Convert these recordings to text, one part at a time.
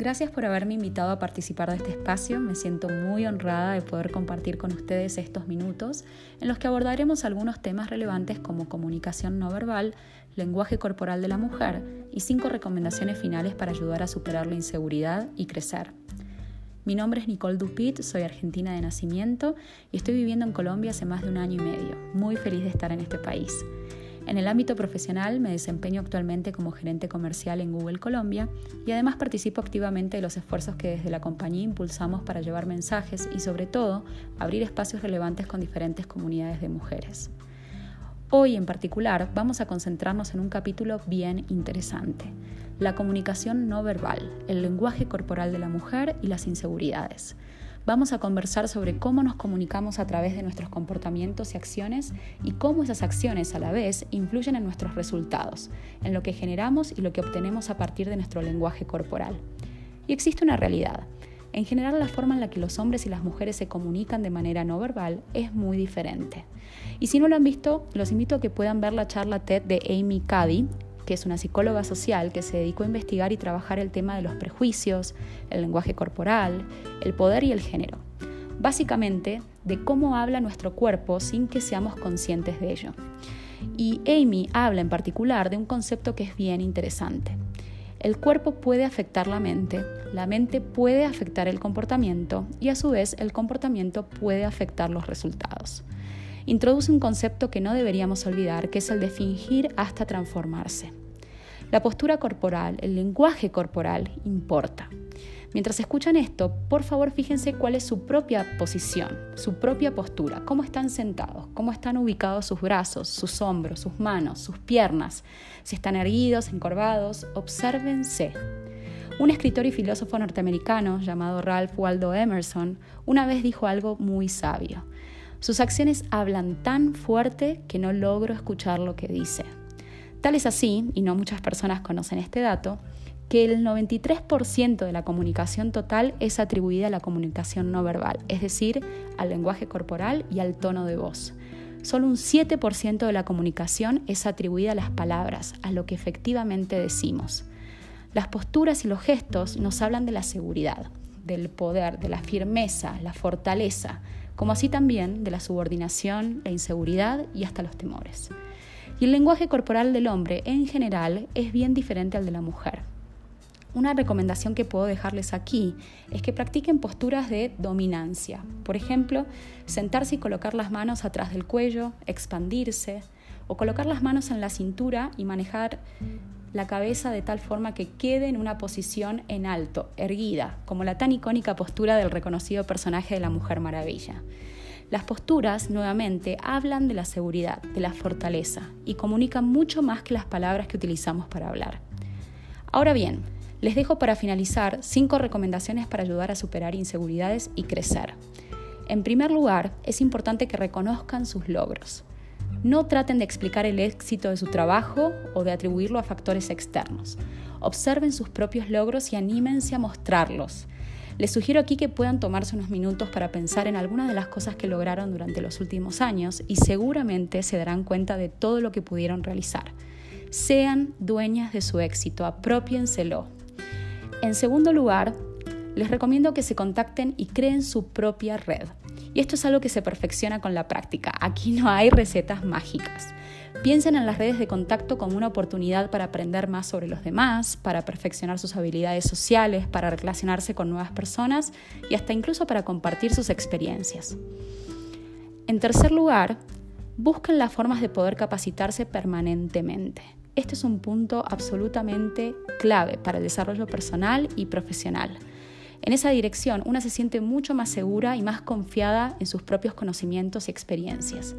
Gracias por haberme invitado a participar de este espacio. Me siento muy honrada de poder compartir con ustedes estos minutos en los que abordaremos algunos temas relevantes como comunicación no verbal, lenguaje corporal de la mujer y cinco recomendaciones finales para ayudar a superar la inseguridad y crecer. Mi nombre es Nicole Dupit, soy argentina de nacimiento y estoy viviendo en Colombia hace más de un año y medio. Muy feliz de estar en este país. En el ámbito profesional me desempeño actualmente como gerente comercial en Google Colombia y además participo activamente de los esfuerzos que desde la compañía impulsamos para llevar mensajes y sobre todo abrir espacios relevantes con diferentes comunidades de mujeres. Hoy en particular vamos a concentrarnos en un capítulo bien interesante, la comunicación no verbal, el lenguaje corporal de la mujer y las inseguridades vamos a conversar sobre cómo nos comunicamos a través de nuestros comportamientos y acciones y cómo esas acciones a la vez influyen en nuestros resultados, en lo que generamos y lo que obtenemos a partir de nuestro lenguaje corporal. Y existe una realidad. En general, la forma en la que los hombres y las mujeres se comunican de manera no verbal es muy diferente. Y si no lo han visto, los invito a que puedan ver la charla TED de Amy Cuddy que es una psicóloga social que se dedicó a investigar y trabajar el tema de los prejuicios, el lenguaje corporal, el poder y el género. Básicamente, de cómo habla nuestro cuerpo sin que seamos conscientes de ello. Y Amy habla en particular de un concepto que es bien interesante. El cuerpo puede afectar la mente, la mente puede afectar el comportamiento y a su vez el comportamiento puede afectar los resultados introduce un concepto que no deberíamos olvidar, que es el de fingir hasta transformarse. La postura corporal, el lenguaje corporal importa. Mientras escuchan esto, por favor fíjense cuál es su propia posición, su propia postura, cómo están sentados, cómo están ubicados sus brazos, sus hombros, sus manos, sus piernas, si están erguidos, encorvados, obsérvense. Un escritor y filósofo norteamericano llamado Ralph Waldo Emerson una vez dijo algo muy sabio. Sus acciones hablan tan fuerte que no logro escuchar lo que dice. Tal es así, y no muchas personas conocen este dato, que el 93% de la comunicación total es atribuida a la comunicación no verbal, es decir, al lenguaje corporal y al tono de voz. Solo un 7% de la comunicación es atribuida a las palabras, a lo que efectivamente decimos. Las posturas y los gestos nos hablan de la seguridad, del poder, de la firmeza, la fortaleza, como así también de la subordinación, la inseguridad y hasta los temores. Y el lenguaje corporal del hombre en general es bien diferente al de la mujer. Una recomendación que puedo dejarles aquí es que practiquen posturas de dominancia. Por ejemplo, sentarse y colocar las manos atrás del cuello, expandirse, o colocar las manos en la cintura y manejar la cabeza de tal forma que quede en una posición en alto, erguida, como la tan icónica postura del reconocido personaje de la Mujer Maravilla. Las posturas, nuevamente, hablan de la seguridad, de la fortaleza y comunican mucho más que las palabras que utilizamos para hablar. Ahora bien, les dejo para finalizar cinco recomendaciones para ayudar a superar inseguridades y crecer. En primer lugar, es importante que reconozcan sus logros. No traten de explicar el éxito de su trabajo o de atribuirlo a factores externos. Observen sus propios logros y anímense a mostrarlos. Les sugiero aquí que puedan tomarse unos minutos para pensar en algunas de las cosas que lograron durante los últimos años y seguramente se darán cuenta de todo lo que pudieron realizar. Sean dueñas de su éxito, apropiénselo. En segundo lugar, les recomiendo que se contacten y creen su propia red. Esto es algo que se perfecciona con la práctica. Aquí no hay recetas mágicas. Piensen en las redes de contacto como una oportunidad para aprender más sobre los demás, para perfeccionar sus habilidades sociales, para relacionarse con nuevas personas y hasta incluso para compartir sus experiencias. En tercer lugar, busquen las formas de poder capacitarse permanentemente. Este es un punto absolutamente clave para el desarrollo personal y profesional. En esa dirección, una se siente mucho más segura y más confiada en sus propios conocimientos y experiencias.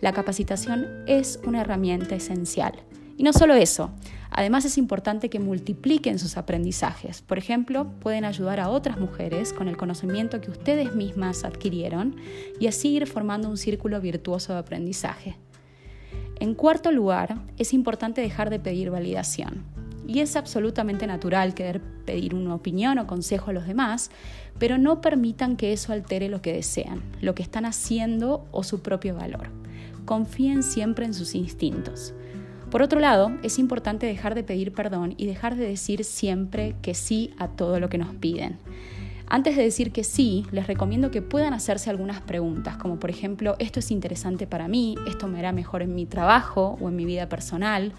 La capacitación es una herramienta esencial. Y no solo eso, además es importante que multipliquen sus aprendizajes. Por ejemplo, pueden ayudar a otras mujeres con el conocimiento que ustedes mismas adquirieron y así ir formando un círculo virtuoso de aprendizaje. En cuarto lugar, es importante dejar de pedir validación. Y es absolutamente natural querer pedir una opinión o consejo a los demás, pero no permitan que eso altere lo que desean, lo que están haciendo o su propio valor. Confíen siempre en sus instintos. Por otro lado, es importante dejar de pedir perdón y dejar de decir siempre que sí a todo lo que nos piden. Antes de decir que sí, les recomiendo que puedan hacerse algunas preguntas, como por ejemplo, ¿esto es interesante para mí? ¿Esto me hará mejor en mi trabajo o en mi vida personal?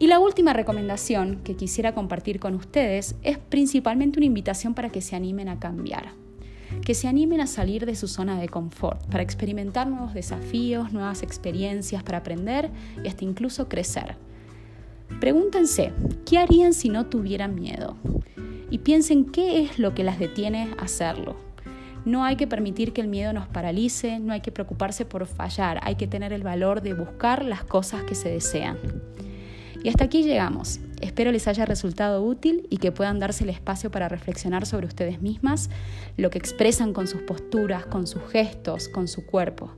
Y la última recomendación que quisiera compartir con ustedes es principalmente una invitación para que se animen a cambiar, que se animen a salir de su zona de confort, para experimentar nuevos desafíos, nuevas experiencias, para aprender y hasta incluso crecer. Pregúntense, ¿qué harían si no tuvieran miedo? Y piensen qué es lo que las detiene a hacerlo. No hay que permitir que el miedo nos paralice, no hay que preocuparse por fallar, hay que tener el valor de buscar las cosas que se desean. Y hasta aquí llegamos. Espero les haya resultado útil y que puedan darse el espacio para reflexionar sobre ustedes mismas, lo que expresan con sus posturas, con sus gestos, con su cuerpo.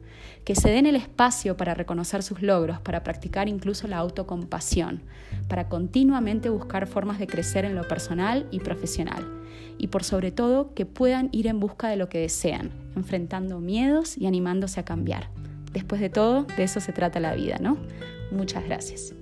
Que se den el espacio para reconocer sus logros, para practicar incluso la autocompasión, para continuamente buscar formas de crecer en lo personal y profesional. Y por sobre todo, que puedan ir en busca de lo que desean, enfrentando miedos y animándose a cambiar. Después de todo, de eso se trata la vida, ¿no? Muchas gracias.